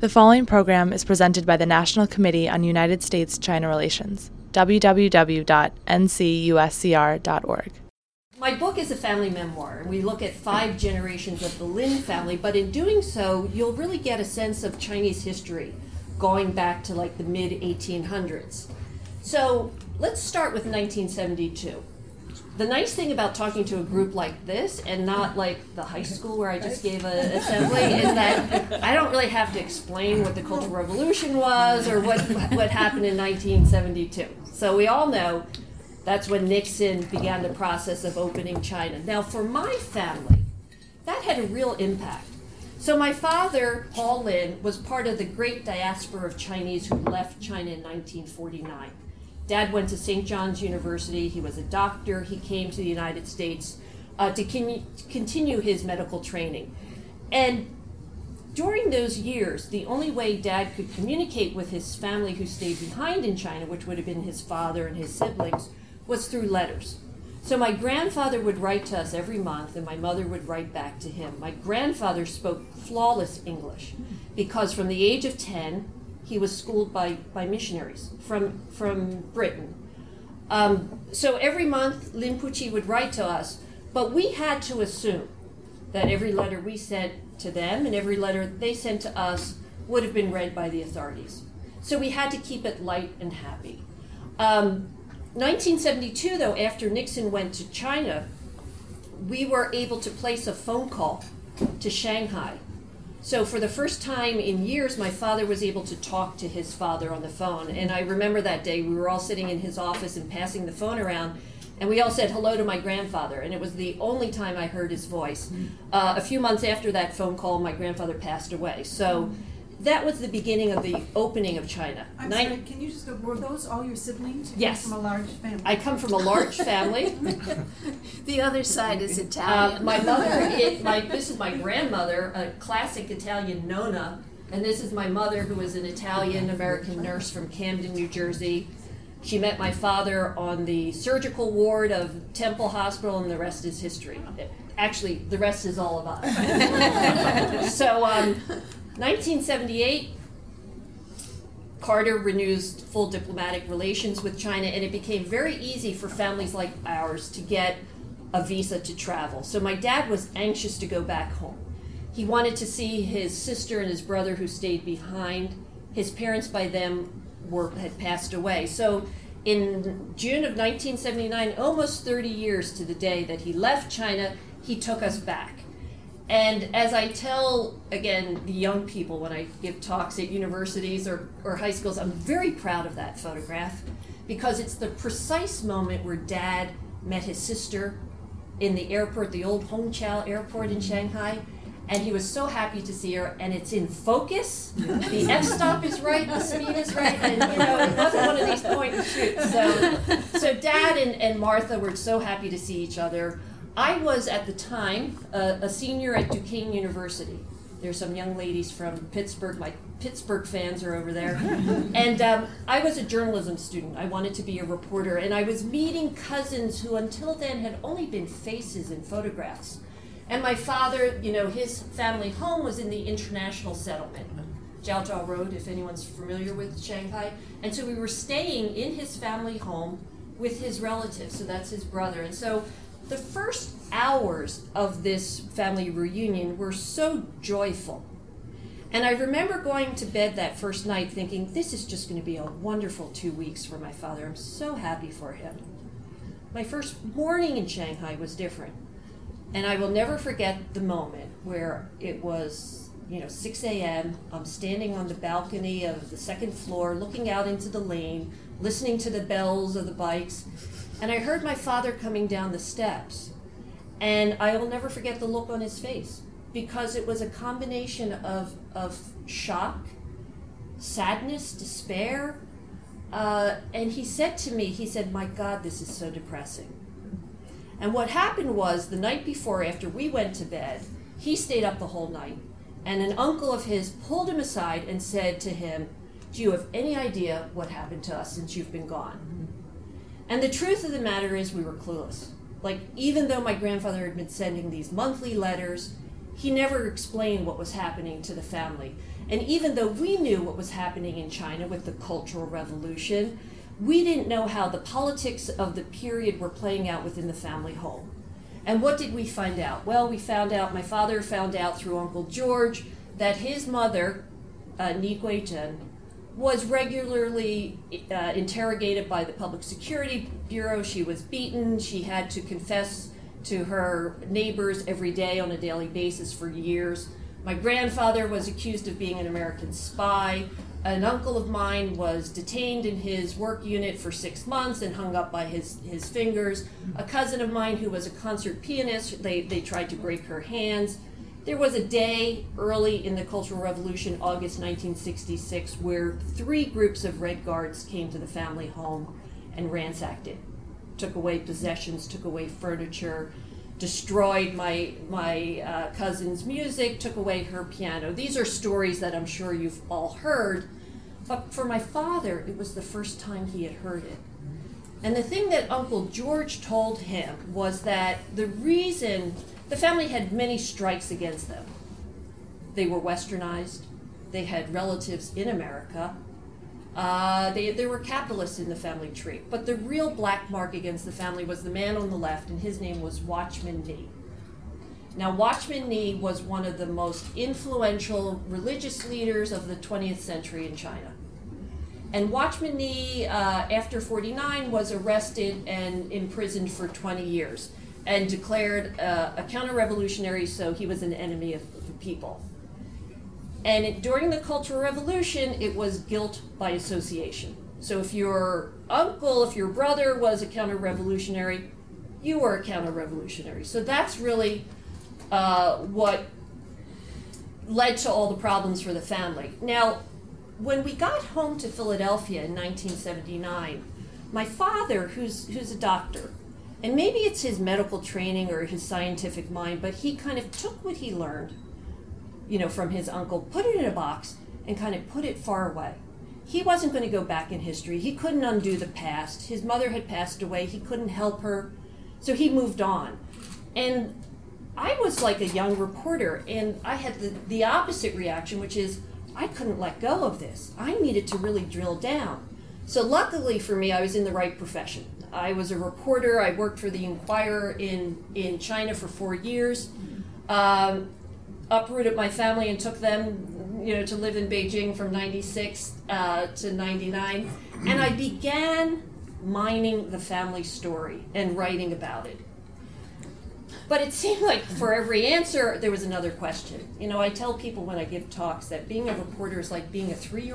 The following program is presented by the National Committee on United States China Relations, www.ncuscr.org. My book is a family memoir, and we look at five generations of the Lin family, but in doing so, you'll really get a sense of Chinese history going back to like the mid 1800s. So let's start with 1972 the nice thing about talking to a group like this and not like the high school where I just gave an assembly is that I don't really have to explain what the Cultural Revolution was or what what happened in 1972. So we all know that's when Nixon began the process of opening China. Now for my family, that had a real impact. So my father, Paul Lin, was part of the great diaspora of Chinese who left China in 1949. Dad went to St. John's University. He was a doctor. He came to the United States uh, to con- continue his medical training. And during those years, the only way Dad could communicate with his family who stayed behind in China, which would have been his father and his siblings, was through letters. So my grandfather would write to us every month, and my mother would write back to him. My grandfather spoke flawless English because from the age of 10, he was schooled by, by missionaries from, from Britain. Um, so every month, Lin Puqi would write to us, but we had to assume that every letter we sent to them and every letter they sent to us would have been read by the authorities. So we had to keep it light and happy. Um, 1972, though, after Nixon went to China, we were able to place a phone call to Shanghai so for the first time in years, my father was able to talk to his father on the phone. And I remember that day we were all sitting in his office and passing the phone around, and we all said hello to my grandfather. And it was the only time I heard his voice. Uh, a few months after that phone call, my grandfather passed away. So that was the beginning of the opening of China. I'm Nin- sorry, can you just go, were those all your siblings? You yes. from a large family? I come from a large family. the other side is Italian. Uh, my mother, it, my, this is my grandmother, a classic Italian nonna, and this is my mother, who is an Italian American nurse from Camden, New Jersey. She met my father on the surgical ward of Temple Hospital, and the rest is history. Actually, the rest is all of us. so, um, 1978, Carter renews full diplomatic relations with China, and it became very easy for families like ours to get a visa to travel. So my dad was anxious to go back home. He wanted to see his sister and his brother who stayed behind. His parents by then were had passed away. So in June of 1979, almost 30 years to the day that he left China, he took us back. And as I tell, again, the young people when I give talks at universities or, or high schools, I'm very proud of that photograph because it's the precise moment where dad met his sister in the airport, the old Hongqiao airport in mm-hmm. Shanghai. And he was so happy to see her, and it's in focus. The f stop is right, the speed is right, and you know it wasn't one of these point and shoots. So, so Dad and, and Martha were so happy to see each other. I was at the time a, a senior at Duquesne University. There's some young ladies from Pittsburgh. My Pittsburgh fans are over there. and um, I was a journalism student. I wanted to be a reporter. And I was meeting cousins who, until then, had only been faces in photographs. And my father, you know, his family home was in the international settlement, Jiaozhou Road, if anyone's familiar with Shanghai. And so we were staying in his family home with his relatives. So that's his brother. And so the first hours of this family reunion were so joyful. And I remember going to bed that first night thinking, this is just going to be a wonderful two weeks for my father. I'm so happy for him. My first morning in Shanghai was different. And I will never forget the moment where it was, you know, 6 a.m. I'm standing on the balcony of the second floor, looking out into the lane, listening to the bells of the bikes, and I heard my father coming down the steps. And I will never forget the look on his face because it was a combination of, of shock, sadness, despair. Uh, and he said to me, he said, My God, this is so depressing. And what happened was the night before, after we went to bed, he stayed up the whole night. And an uncle of his pulled him aside and said to him, Do you have any idea what happened to us since you've been gone? And the truth of the matter is, we were clueless. Like, even though my grandfather had been sending these monthly letters, he never explained what was happening to the family. And even though we knew what was happening in China with the Cultural Revolution, we didn't know how the politics of the period were playing out within the family home. And what did we find out? Well, we found out, my father found out through Uncle George that his mother, uh, Ni Guizhen, was regularly uh, interrogated by the Public Security Bureau. She was beaten. She had to confess to her neighbors every day on a daily basis for years. My grandfather was accused of being an American spy. An uncle of mine was detained in his work unit for six months and hung up by his, his fingers. A cousin of mine who was a concert pianist, they, they tried to break her hands. There was a day early in the Cultural Revolution, August 1966, where three groups of Red Guards came to the family home and ransacked it. Took away possessions, took away furniture, destroyed my, my uh, cousin's music, took away her piano. These are stories that I'm sure you've all heard, but for my father, it was the first time he had heard it. And the thing that Uncle George told him was that the reason the family had many strikes against them. They were westernized, they had relatives in America, uh, they, there were capitalists in the family tree. But the real black mark against the family was the man on the left, and his name was Watchman Nee. Now, Watchman Nee was one of the most influential religious leaders of the 20th century in China. And Watchman Nee, uh, after 49, was arrested and imprisoned for 20 years and declared uh, a counter revolutionary, so he was an enemy of the people. And it, during the Cultural Revolution, it was guilt by association. So if your uncle, if your brother was a counter revolutionary, you were a counter revolutionary. So that's really uh, what led to all the problems for the family. Now, when we got home to Philadelphia in 1979, my father, who's, who's a doctor, and maybe it's his medical training or his scientific mind, but he kind of took what he learned, you know, from his uncle, put it in a box, and kind of put it far away. He wasn't going to go back in history. He couldn't undo the past. His mother had passed away. He couldn't help her. So he moved on. And I was like a young reporter, and I had the, the opposite reaction, which is I couldn't let go of this. I needed to really drill down. So, luckily for me, I was in the right profession. I was a reporter. I worked for the Inquirer in, in China for four years. Um, uprooted my family and took them, you know, to live in Beijing from '96 uh, to '99, and I began mining the family story and writing about it. But it seemed like for every answer, there was another question. You know, I tell people when I give talks that being a reporter is like being a three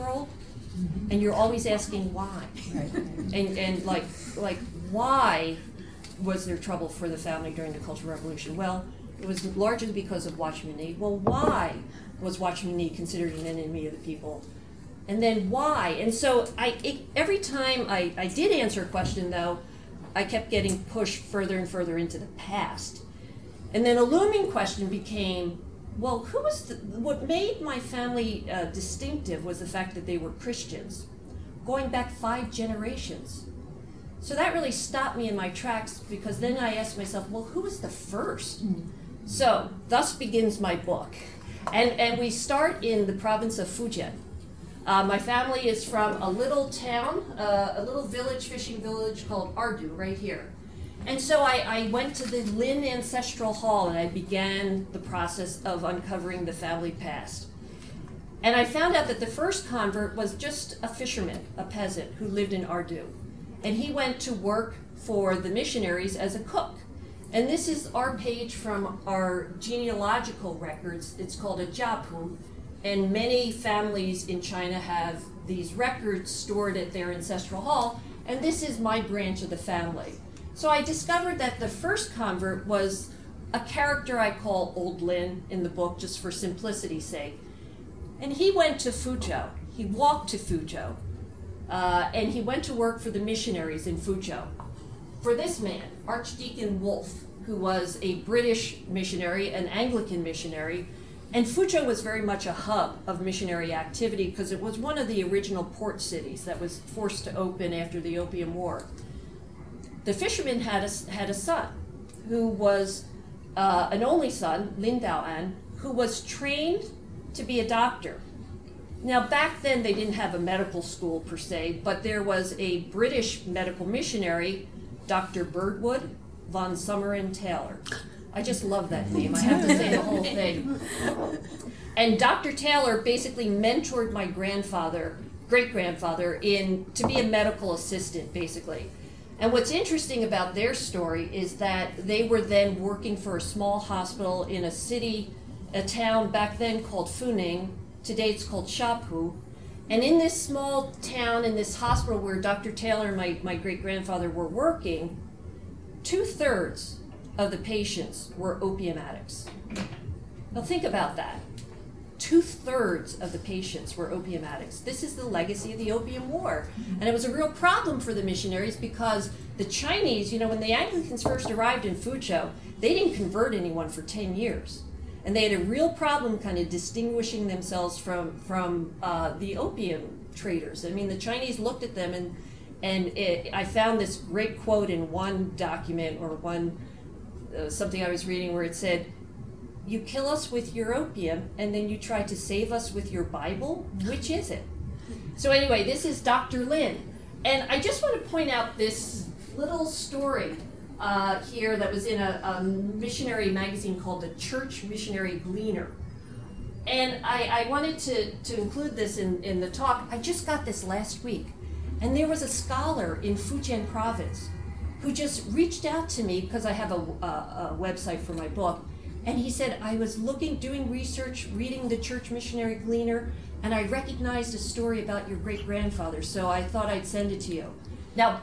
old and you're always asking why. And, and like, like, why was there trouble for the family during the Cultural Revolution? Well, it was largely because of Watchman Nee. Well, why was Watchman Nee considered an enemy of the people? And then why? And so I, it, every time I, I did answer a question, though, I kept getting pushed further and further into the past. And then a looming question became well, who was the, what made my family uh, distinctive was the fact that they were Christians, going back five generations. So that really stopped me in my tracks because then I asked myself, well, who was the 1st mm-hmm. So thus begins my book, and and we start in the province of Fujian. Uh, my family is from a little town, uh, a little village, fishing village called Ardu, right here. And so I, I, went to the Lin Ancestral Hall and I began the process of uncovering the family past. And I found out that the first convert was just a fisherman, a peasant who lived in Ardu. And he went to work for the missionaries as a cook. And this is our page from our genealogical records. It's called a jiapu. And many families in China have these records stored at their ancestral hall. And this is my branch of the family. So I discovered that the first convert was a character I call Old Lin in the book just for simplicity's sake. And he went to Fuzhou. He walked to Fuzhou. Uh, and he went to work for the missionaries in Fuzhou. For this man, Archdeacon Wolfe, who was a British missionary, an Anglican missionary, and Fuzhou was very much a hub of missionary activity because it was one of the original port cities that was forced to open after the Opium War the fisherman had a, had a son who was uh, an only son, Lin Daoan, who was trained to be a doctor. Now, back then, they didn't have a medical school per se, but there was a British medical missionary, Dr. Birdwood van Someren Taylor. I just love that name. I have to say the whole thing. And Dr. Taylor basically mentored my grandfather, great grandfather, in to be a medical assistant, basically. And what's interesting about their story is that they were then working for a small hospital in a city, a town back then called Funing. Today it's called Xiapu. And in this small town, in this hospital where Dr. Taylor and my, my great grandfather were working, two thirds of the patients were opium addicts. Now think about that. Two thirds of the patients were opium addicts. This is the legacy of the Opium War. And it was a real problem for the missionaries because the Chinese, you know, when the Anglicans first arrived in Fuzhou, they didn't convert anyone for 10 years. And they had a real problem kind of distinguishing themselves from, from uh, the opium traders. I mean, the Chinese looked at them and, and it, I found this great quote in one document or one uh, something I was reading where it said, you kill us with your opium and then you try to save us with your Bible? Which is it? So, anyway, this is Dr. Lin. And I just want to point out this little story uh, here that was in a, a, missionary magazine called the Church Missionary Gleaner. And I, I wanted to, to include this in, in the talk. I just got this last week. And there was a scholar in Fujian province who just reached out to me because I have a, a, a website for my book and he said, I was looking, doing research, reading the Church Missionary Gleaner, and I recognized a story about your great grandfather, so I thought I'd send it to you. Now,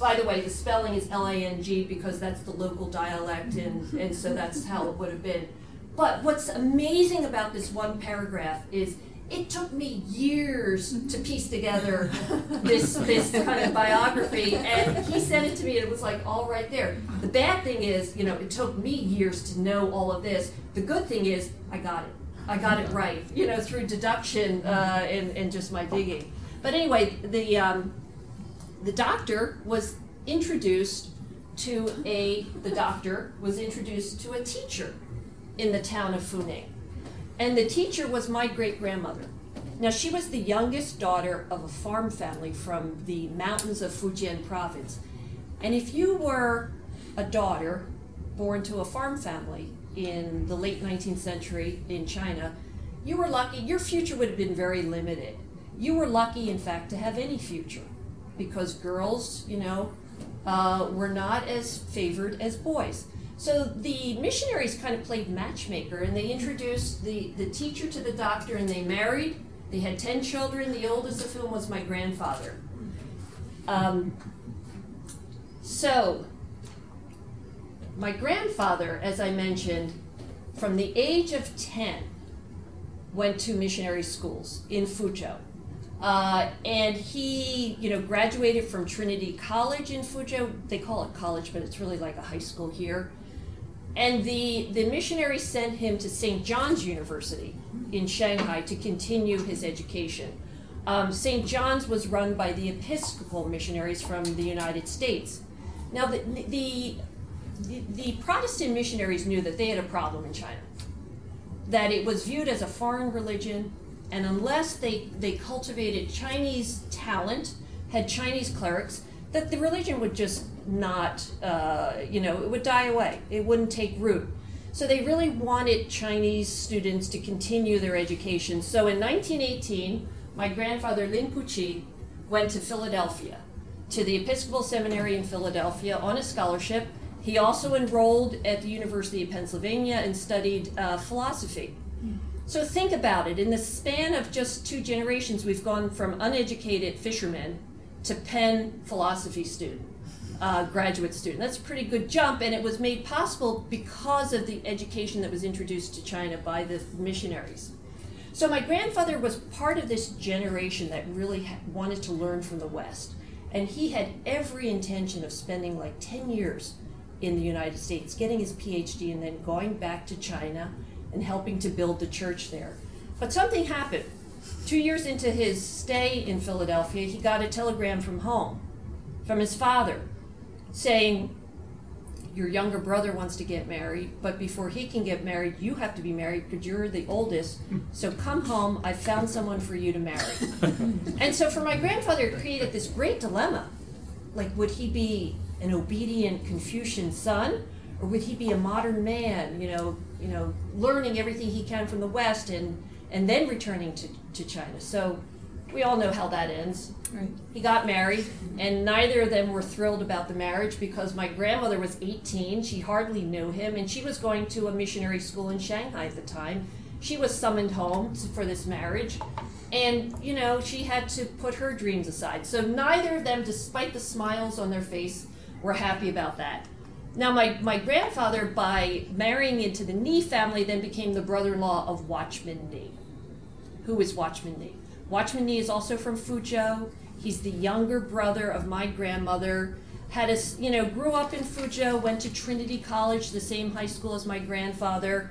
by the way, the spelling is L A N G because that's the local dialect, and, and so that's how it would have been. But what's amazing about this one paragraph is it took me years to piece together this this kind of biography and he sent it to me and it was like all right there. The bad thing is you know it took me years to know all of this. The good thing is i got it. I got it right you know through deduction uh, and, and just my digging. But anyway the um, the doctor was introduced to a the doctor was introduced to a teacher in the town of funing and the teacher was my great grandmother. Now, she was the youngest daughter of a farm family from the mountains of Fujian province. And if you were a daughter born to a farm family in the late 19th century in China, you were lucky, your future would have been very limited. You were lucky, in fact, to have any future because girls, you know, uh, were not as favored as boys. So the missionaries kind of played matchmaker and they introduced the, the teacher to the doctor and they married. They had 10 children, the oldest of whom was my grandfather. Um, so, my grandfather, as I mentioned, from the age of 10, went to missionary schools in Fuzhou. Uh, and he, you know, graduated from Trinity College in Fuzhou. They call it college, but it's really like a high school here. And the, the missionary sent him to St. John's University in Shanghai to continue his education. Um, St. John's was run by the Episcopal missionaries from the United States. Now, the, the, the, the Protestant missionaries knew that they had a problem in China, that it was viewed as a foreign religion, and unless they, they cultivated Chinese talent, had Chinese clerics, that the religion would just not, uh, you know, it would die away. It wouldn't take root. So they really wanted Chinese students to continue their education. So in 1918, my grandfather Lin Puqi went to Philadelphia, to the Episcopal Seminary in Philadelphia on a scholarship. He also enrolled at the University of Pennsylvania and studied uh, philosophy. So think about it. In the span of just two generations, we've gone from uneducated fishermen to Penn philosophy student, uh, graduate student. That's a pretty good jump, and it was made possible because of the education that was introduced to China by the missionaries. So my grandfather was part of this generation that really wanted to learn from the West, and he had every intention of spending like 10 years in the United States, getting his PhD, and then going back to China and helping to build the church there. But something happened Two years into his stay in Philadelphia, he got a telegram from home, from his father, saying, your younger brother wants to get married, but before he can get married, you have to be married because you're the oldest. So come home, I found someone for you to marry. and so for my grandfather, it created this great dilemma. Like, would he be an obedient Confucian son, or would he be a modern man, you know, you know, learning everything he can from the West and, and then returning to, to China? So we all know how that ends. Right. He got married, and neither of them were thrilled about the marriage because my grandmother was 18. She hardly knew him, and she was going to a missionary school in Shanghai at the time. She was summoned home for this marriage, and you know, she had to put her dreams aside. So neither of them, despite the smiles on their face, were happy about that. Now, my, my grandfather, by marrying into the Ni family, then became the brother in law of Watchman Nee. Who is Watchman Nee? Watchman Nee is also from Fuzhou. He's the younger brother of my grandmother. Had a, you know, grew up in Fuzhou, went to Trinity College, the same high school as my grandfather.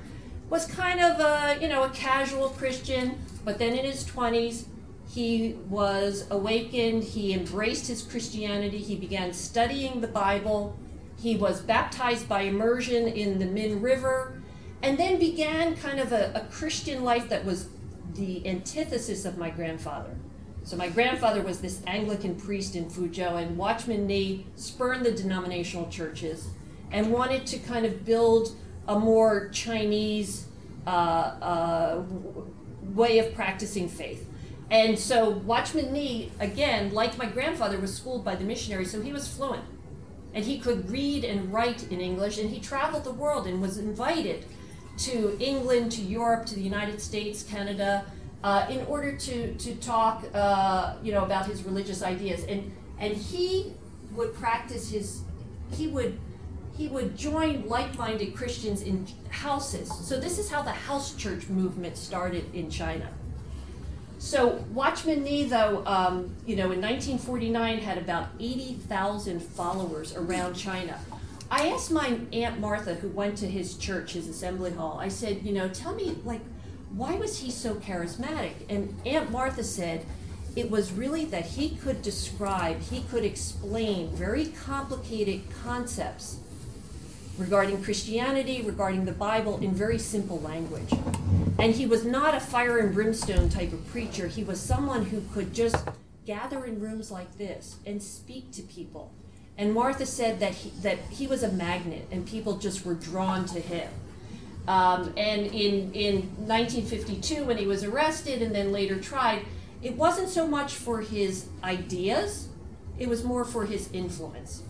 Was kind of a, you know, a casual Christian, but then in his 20s, he was awakened. He embraced his Christianity. He began studying the Bible. He was baptized by immersion in the Min River, and then began kind of a, a Christian life that was the antithesis of my grandfather. So my grandfather was this Anglican priest in Fuzhou, and Watchman Nee spurned the denominational churches and wanted to kind of build a more Chinese uh, uh, way of practicing faith. And so Watchman Nee, again, like my grandfather, was schooled by the missionary, so he was fluent. And he could read and write in English, and he traveled the world and was invited to England, to Europe, to the United States, Canada, uh, in order to, to talk uh, you know, about his religious ideas. And, and he would practice his, he would, he would join like-minded Christians in houses. So this is how the house church movement started in China. So Watchman Nee, though, um, you know, in 1949 had about 80,000 followers around China. I asked my Aunt Martha, who went to his church, his assembly hall, I said, you know, tell me, like, why was he so charismatic? And Aunt Martha said, it was really that he could describe, he could explain very complicated concepts regarding Christianity, regarding the Bible in very simple language. And he was not a fire and brimstone type of preacher. He was someone who could just gather in rooms like this and speak to people. And Martha said that he, that he was a magnet and people just were drawn to him. Um, and in, in 1952, when he was arrested and then later tried, it wasn't so much for his ideas, it was more for his influence.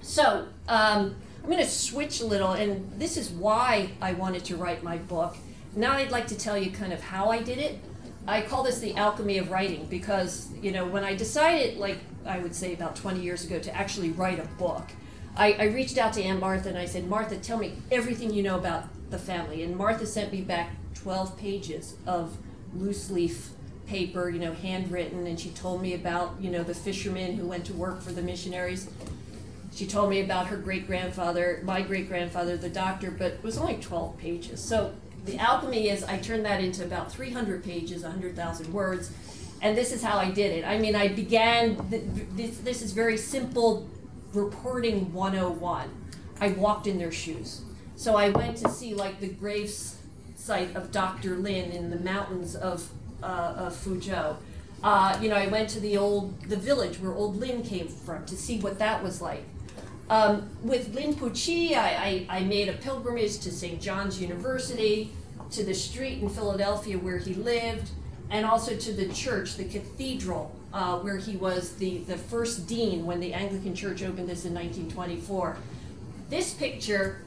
So, um, I'm going to switch a little, and this is why I wanted to write my book. Now I'd like to tell you kind of how I did it. I call this the alchemy of writing because, you know, when I decided, like I would say about 20 years ago, to actually write a book, I, I reached out to Aunt Martha and I said, Martha, tell me everything you know about the family. And Martha sent me back 12 pages of loose leaf paper, you know, handwritten, and she told me about, you know, the fishermen who went to work for the missionaries. She told me about her great grandfather, my great grandfather, the doctor, but it was only 12 pages. So the alchemy is I turned that into about 300 pages, 100,000 words, and this is how I did it. I mean, I began, this, this is very simple reporting 101. I walked in their shoes. So I went to see like the grave site of Dr. Lin in the mountains of, uh, of Fuzhou. Uh, you know, I went to the old the village where old Lin came from to see what that was like. Um, with Lin Puqi, I, I, I made a pilgrimage to St. John's University, to the street in Philadelphia where he lived, and also to the church, the cathedral, uh, where he was the, the first dean when the Anglican Church opened this in 1924. This picture,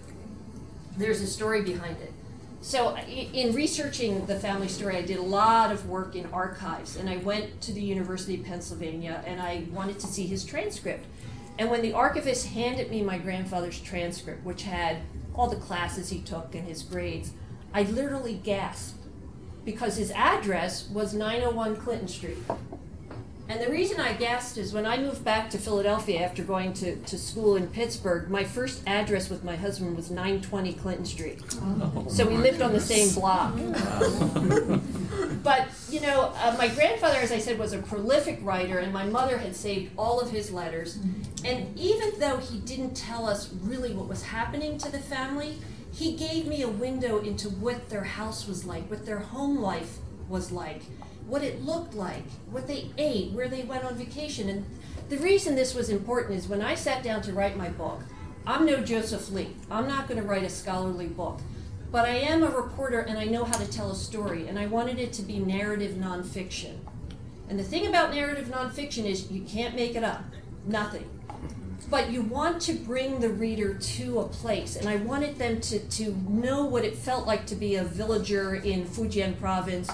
there's a story behind it. So, in researching the family story, I did a lot of work in archives, and I went to the University of Pennsylvania and I wanted to see his transcript. And when the archivist handed me my grandfather's transcript, which had all the classes he took and his grades, I literally gasped because his address was 901 Clinton Street. And the reason I guessed is when I moved back to Philadelphia after going to, to school in Pittsburgh, my first address with my husband was 920 Clinton Street. so we lived on the same block. but, you know, uh, my grandfather, as I said, was a prolific writer, and my mother had saved all of his letters. And even though he didn't tell us really what was happening to the family, he gave me a window into what their house was like, what their home life was like what it looked like, what they ate, where they went on vacation. And the reason this was important is when I sat down to write my book, I'm no Joseph Lee. I'm not going to write a scholarly book. But I am a reporter and I know how to tell a story, and I wanted it to be narrative nonfiction. And the thing about narrative nonfiction is you can't make it up, nothing. But you want to bring the reader to a place, and I wanted them to, to know what it felt like to be a villager in Fujian province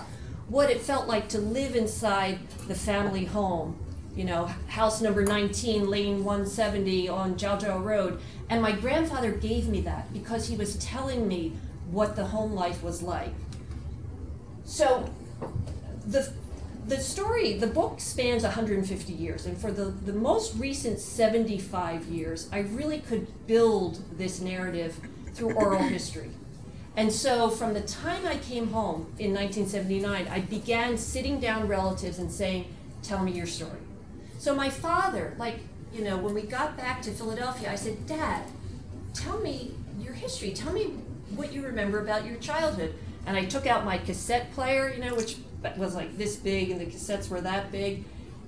what it felt like to live inside the family home. You know, house number 19, lane 170 on Jiaozhou Road. And my grandfather gave me that because he was telling me what the home life was like. So the the story, the book spans 150 years, and for the, the most recent 75 years, I really could build this narrative through oral history. And so from the time I came home in 1979, I began sitting down relatives and saying, Tell me your story. So my father, like, you know, when we got back to Philadelphia, I said, Dad, tell me your history. Tell me what you remember about your childhood. And I took out my cassette player, you know, which was like this big and the cassettes were that big.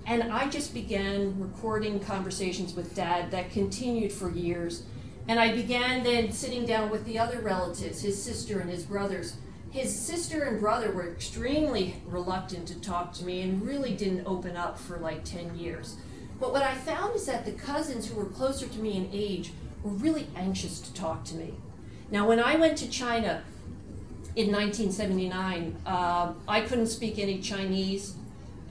And I just began recording conversations with dad that continued for years. And I began then sitting down with the other relatives, his sister and his brothers. His sister and brother were extremely reluctant to talk to me and really didn't open up for like 10 years. But what I found is that the cousins who were closer to me in age were really anxious to talk to me. Now, when I went to China in 1979, uh, I couldn't speak any Chinese,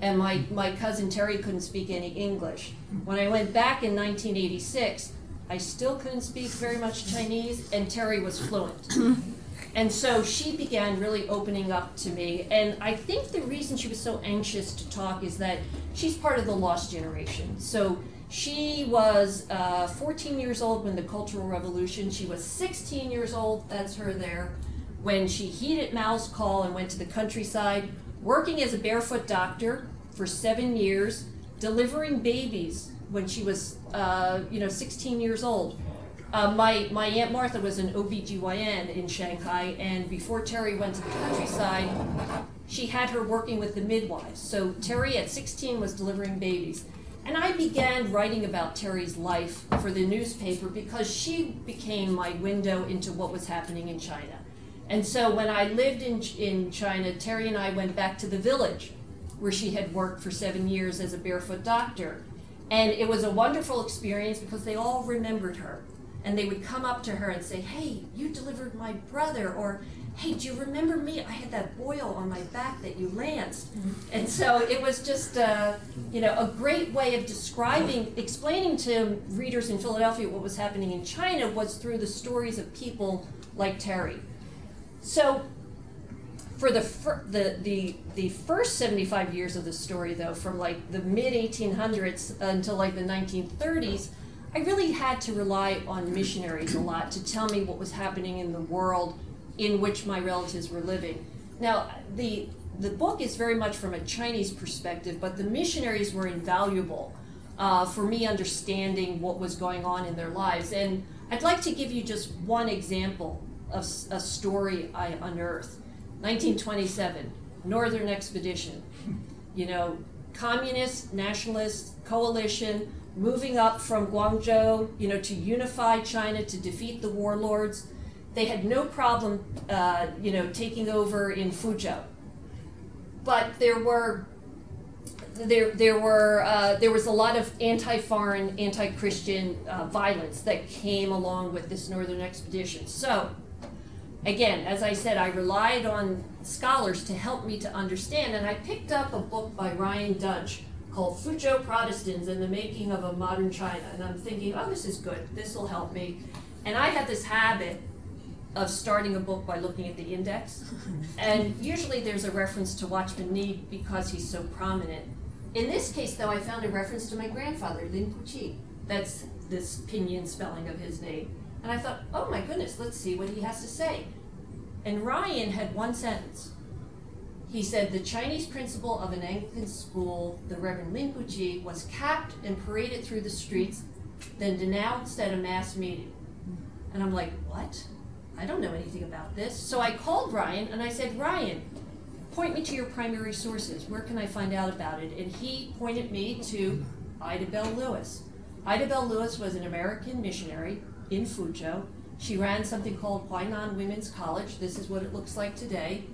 and my, my cousin Terry couldn't speak any English. When I went back in 1986, I still couldn't speak very much Chinese, and Terry was fluent. and so she began really opening up to me. And I think the reason she was so anxious to talk is that she's part of the lost generation. So she was uh, 14 years old when the Cultural Revolution, she was 16 years old, that's her there, when she heeded Mao's call and went to the countryside, working as a barefoot doctor for seven years, delivering babies when she was, uh, you know, 16 years old. Uh, my, my Aunt Martha was an OBGYN in Shanghai, and before Terry went to the countryside, she had her working with the midwives. So Terry at 16 was delivering babies. And I began writing about Terry's life for the newspaper because she became my window into what was happening in China. And so when I lived in, in China, Terry and I went back to the village where she had worked for seven years as a barefoot doctor. And it was a wonderful experience because they all remembered her. And they would come up to her and say, Hey, you delivered my brother. Or, Hey, do you remember me? I had that boil on my back that you lanced. Mm-hmm. And so it was just, uh, you know, a great way of describing, explaining to readers in Philadelphia what was happening in China was through the stories of people like Terry. So for the, fir- the, the, the first 75 years of the story, though, from like the mid 1800s until like the 1930s, I really had to rely on missionaries a lot to tell me what was happening in the world in which my relatives were living. Now, the, the book is very much from a Chinese perspective, but the missionaries were invaluable uh, for me understanding what was going on in their lives. And I'd like to give you just one example a story I unearthed. 1927, Northern Expedition. You know, communist, nationalist coalition moving up from Guangzhou, you know, to unify China to defeat the warlords. They had no problem, uh, you know, taking over in Fuzhou. But there were there, there were uh, there was a lot of anti-foreign, anti-Christian uh, violence that came along with this northern expedition. So again, as I said, I relied on scholars to help me to understand, and I picked up a book by Ryan Dunch called Fuzhou Protestants and the Making of a Modern China. And I'm thinking, oh, this is good. This will help me. And I have this habit of starting a book by looking at the index. and usually there's a reference to Watchman Nee because he's so prominent. In this case, though, I found a reference to my grandfather, Lin Puqi. That's this pinyin spelling of his name. And I thought, oh my goodness, let's see what he has to say. And Ryan had one sentence. He said the Chinese principal of an Anglican school, the Reverend Lin Puqi, was capped and paraded through the streets, then denounced at a mass meeting. And I'm like, what? I don't know anything about this. So I called Ryan and I said, Ryan, point me to your primary sources. Where can I find out about it? And he pointed me to Ida Bell Lewis. Ida Bell Lewis was an American missionary in Fuzhou. She ran something called Hwa Nan Women's College. This is what it looks like today.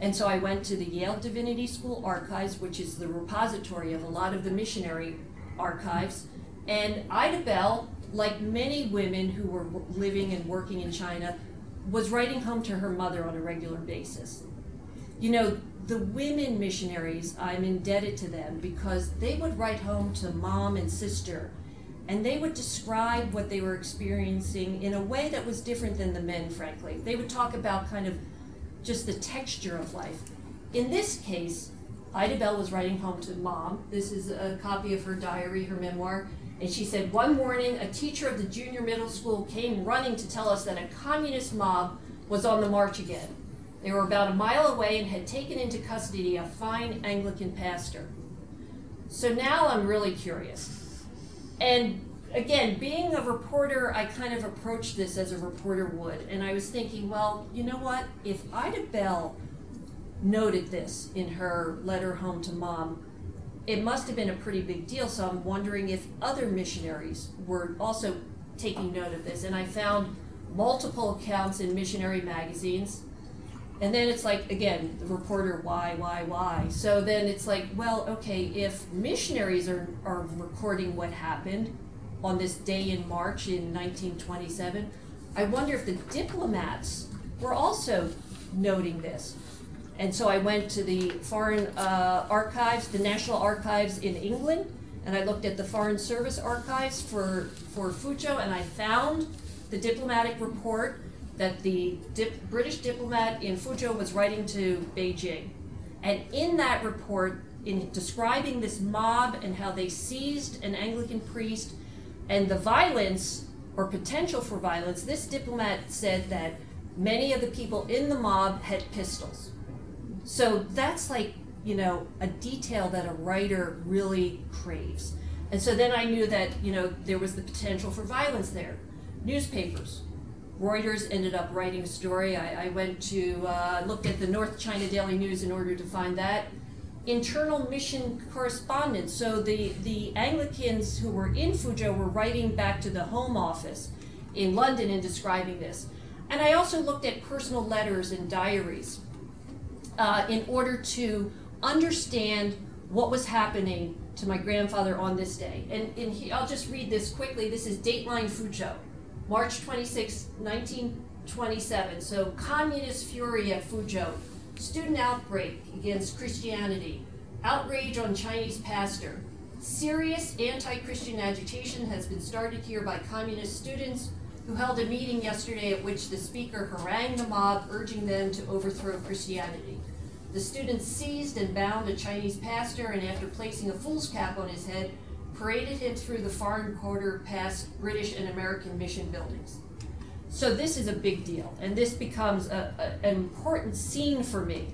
And so I went to the Yale Divinity School archives, which is the repository of a lot of the missionary archives. And Ida Bell, like many women who were living and working in China, was writing home to her mother on a regular basis. You know, the women missionaries, I'm indebted to them because they would write home to mom and sister and they would describe what they were experiencing in a way that was different than the men, frankly. They would talk about kind of just the texture of life. In this case, Ida Bell was writing home to mom. This is a copy of her diary, her memoir. And she said, One morning, a teacher of the junior middle school came running to tell us that a communist mob was on the march again. They were about a mile away and had taken into custody a fine Anglican pastor. So now I'm really curious. And again, being a reporter, I kind of approached this as a reporter would. And I was thinking, well, you know what? If Ida Bell noted this in her letter home to mom, it must have been a pretty big deal. So I'm wondering if other missionaries were also taking note of this. And I found multiple accounts in missionary magazines. And then it's like, again, the reporter, why, why, why? So then it's like, well, okay, if missionaries are, are recording what happened on this day in March in 1927, I wonder if the diplomats were also noting this. And so I went to the foreign uh, archives, the National Archives in England, and I looked at the Foreign Service archives for, for Fuzhou, and I found the diplomatic report that the dip, British diplomat in Fuzhou was writing to Beijing. And in that report, in describing this mob and how they seized an Anglican priest and the violence or potential for violence, this diplomat said that many of the people in the mob had pistols. So that's like, you know, a detail that a writer really craves. And so then I knew that, you know, there was the potential for violence there. Newspapers. Reuters ended up writing a story. I, I went to, uh, looked at the North China Daily News in order to find that. Internal mission correspondence. So the, the Anglicans who were in Fuzhou were writing back to the Home Office in London and describing this. And I also looked at personal letters and diaries uh, in order to understand what was happening to my grandfather on this day. And, and he, I'll just read this quickly. This is Dateline Fuzhou, March 26, 1927. So, communist fury at Fuzhou, student outbreak against Christianity, outrage on Chinese pastor. Serious anti Christian agitation has been started here by communist students who held a meeting yesterday at which the speaker harangued the mob, urging them to overthrow Christianity. The students seized and bound a Chinese pastor, and after placing a fool's cap on his head, paraded him through the foreign quarter past British and American mission buildings. So this is a big deal, and this becomes a, a, an important scene for me.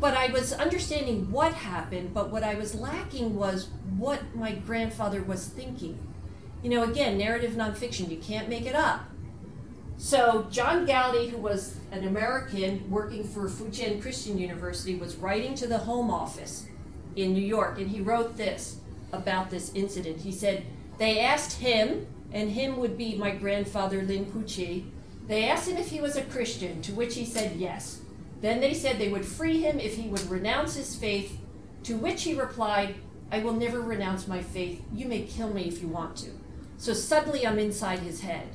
But I was understanding what happened, but what I was lacking was what my grandfather was thinking. You know, again, narrative nonfiction, you can't make it up. So John Gowdy, who was an American working for Fukien Christian University, was writing to the Home Office in New York, and he wrote this about this incident. He said, They asked him, and him would be my grandfather Lin Puqi, they asked him if he was a Christian, to which he said yes. Then they said they would free him if he would renounce his faith, to which he replied, I will never renounce my faith. You may kill me if you want to. So suddenly I'm inside his head.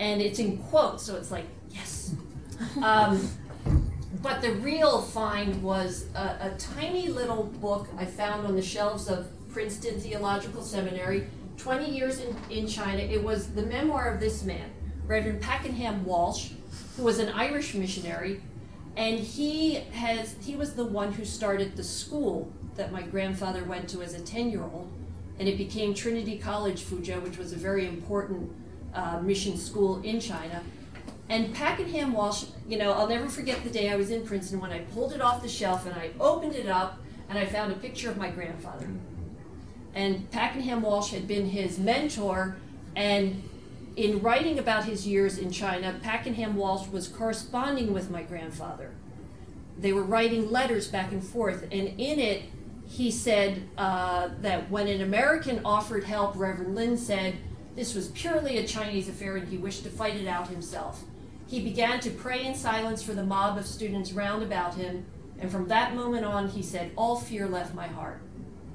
And it's in quotes, so it's like, yes. Um, but the real find was a, a tiny little book I found on the shelves of Princeton Theological Seminary, 20 years in, in China. It was the memoir of this man, Reverend Pakenham Walsh, who was an Irish missionary. And he has he was the one who started the school that my grandfather went to as a 10 year old, and it became Trinity College Fuzhou, which was a very important uh, mission school in China. And Pakenham Walsh, you know, I'll never forget the day I was in Princeton when I pulled it off the shelf and I opened it up and I found a picture of my grandfather. And Pakenham Walsh had been his mentor, and in writing about his years in China, Pakenham Walsh was corresponding with my grandfather. They were writing letters back and forth, and in it, he said uh, that when an American offered help, Reverend Lin said this was purely a Chinese affair and he wished to fight it out himself. He began to pray in silence for the mob of students round about him, and from that moment on, he said, All fear left my heart.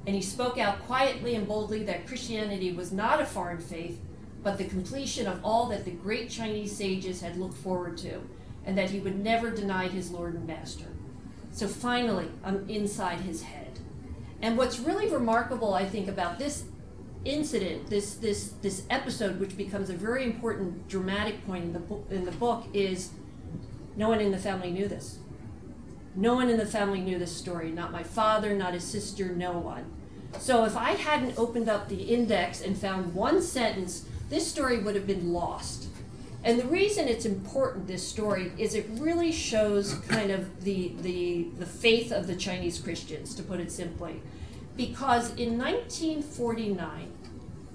And he spoke out quietly and boldly that Christianity was not a foreign faith, but the completion of all that the great Chinese sages had looked forward to, and that he would never deny his Lord and Master. So finally, I'm inside his head. And what's really remarkable, I think, about this incident, this this this episode, which becomes a very important dramatic point in the book, in the book, is no one in the family knew this. No one in the family knew this story. Not my father, not his sister, no one. So if I hadn't opened up the index and found one sentence, this story would have been lost. And the reason it's important, this story, is it really shows kind of the, the, the faith of the Chinese Christians, to put it simply. Because in 1949,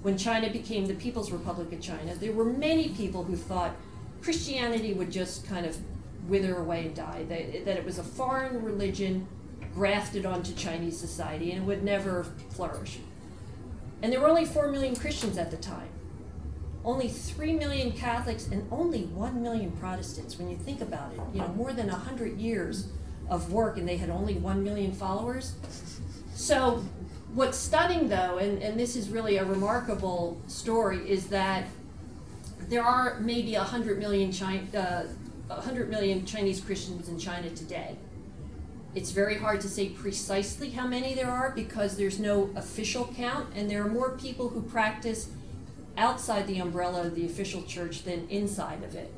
when China became the People's Republic of China, there were many people who thought Christianity would just kind of wither away and die, that, that it was a foreign religion grafted onto Chinese society and it would never flourish. And there were only 4 million Christians at the time. Only 3 million Catholics and only 1 million Protestants. When you think about it, you know, more than 100 years of work and they had only 1 million followers. So, what's stunning though, and, and this is really a remarkable story, is that there are maybe 100 million China, uh, 100 million Chinese Christians in China today. It's very hard to say precisely how many there are because there's no official count, and there are more people who practice outside the umbrella of the official church than inside of it.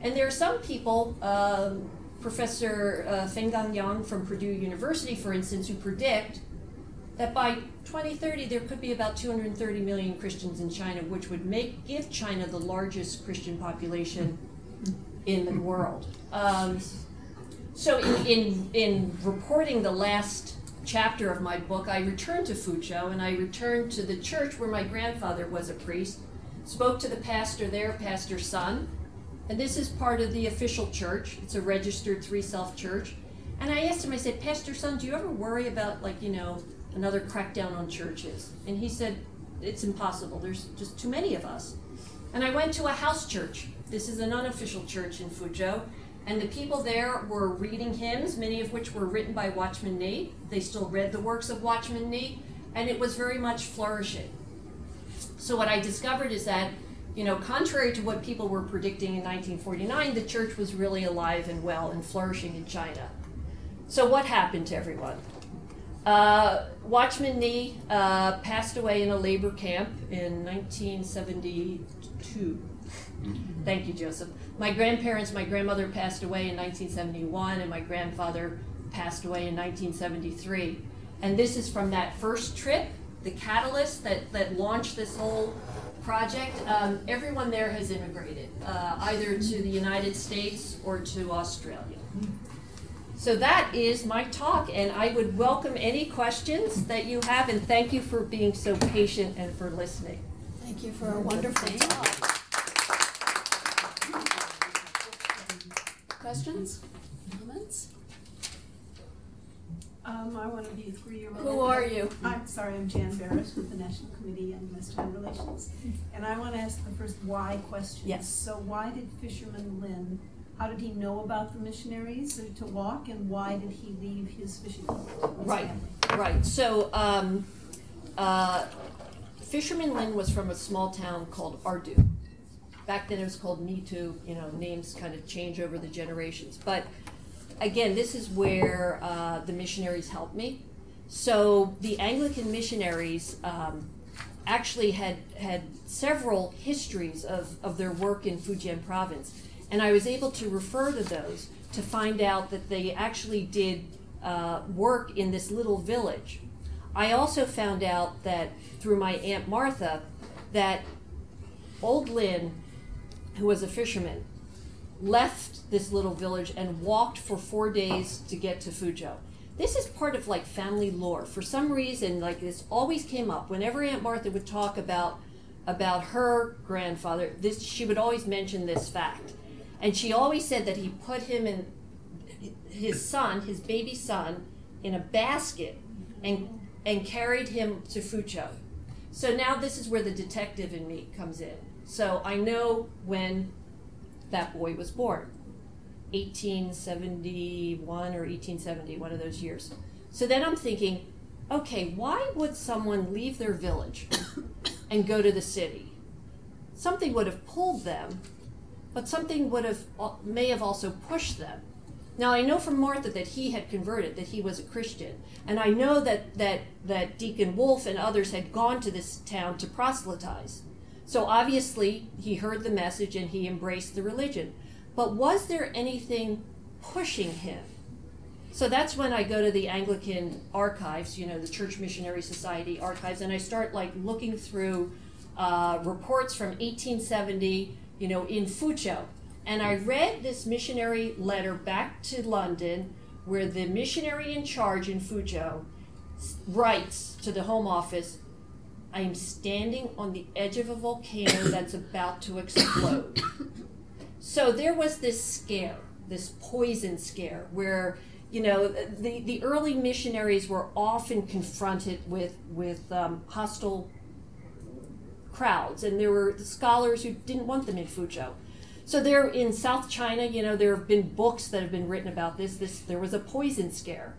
And there are some people, um, Professor uh, Fenggang Yang from Purdue University, for instance, who predict that by 2030 there could be about 230 million Christians in China, which would make give China the largest Christian population in the world. Um, so, in, in, in reporting the last chapter of my book, I returned to Fuzhou and I returned to the church where my grandfather was a priest, spoke to the pastor there, Pastor Sun, and this is part of the official church. It's a registered three self church. And I asked him, I said, Pastor Sun, do you ever worry about, like, you know, another crackdown on churches? And he said, It's impossible. There's just too many of us. And I went to a house church this is an unofficial church in Fuzhou. And the people there were reading hymns, many of which were written by Watchman Nee. They still read the works of Watchman Nee, and it was very much flourishing. So, what I discovered is that, you know, contrary to what people were predicting in 1949, the church was really alive and well and flourishing in China. So, what happened to everyone? Uh, Watchman Nee uh, passed away in a labor camp in 1972. Thank you, Joseph. My grandparents, my grandmother passed away in 1971, and my grandfather passed away in 1973. And this is from that first trip, the catalyst that, that launched this whole project. Um, everyone there has immigrated, uh, either to the United States or to Australia. So that is my talk, and I would welcome any questions that you have, and thank you for being so patient and for listening. Thank you for a wonderful talk. Questions? Comments? Um, I want to be a three-year-old. Who are you? I'm sorry, I'm Jan Berris with the National Committee on U.S.-China Relations. And I want to ask the first why question. Yes. So why did Fisherman Lin, how did he know about the missionaries to walk and why did he leave his fishing boat? Right, family? right. So, um, uh, Fisherman Lin was from a small town called Ardu. Back then it was called Mitu, you know, names kind of change over the generations. But again, this is where uh, the missionaries helped me. So the Anglican missionaries um, actually had, had several histories of, of their work in Fujian province. And I was able to refer to those to find out that they actually did uh, work in this little village. I also found out that through my Aunt Martha that old Lin, who was a fisherman, left this little village and walked for four days to get to Fuzhou. This is part of like family lore. For some reason, like this always came up whenever Aunt Martha would talk about about her grandfather. This she would always mention this fact, and she always said that he put him in his son, his baby son, in a basket and and carried him to Fuzhou. So now this is where the detective in me comes in. So I know when that boy was born 1871 or 1870, one of those years. So then I'm thinking, okay, why would someone leave their village and go to the city? Something would have pulled them, but something would have may have also pushed them. Now I know from Martha that he had converted, that he was a Christian, and I know that that that Deacon Wolfe and others had gone to this town to proselytize. So obviously he heard the message and he embraced the religion. But was there anything pushing him? So that's when I go to the Anglican archives, you know, the Church Missionary Society archives, and I start like looking through uh, reports from 1870, you know, in Fuzhou. And I read this missionary letter back to London where the missionary in charge in Fuzhou writes to the Home Office I am standing on the edge of a volcano that's about to explode. So there was this scare, this poison scare, where you know the, the early missionaries were often confronted with with um, hostile crowds, and there were the scholars who didn't want them in Fuzhou. So there in South China, you know, there have been books that have been written about this. This there was a poison scare,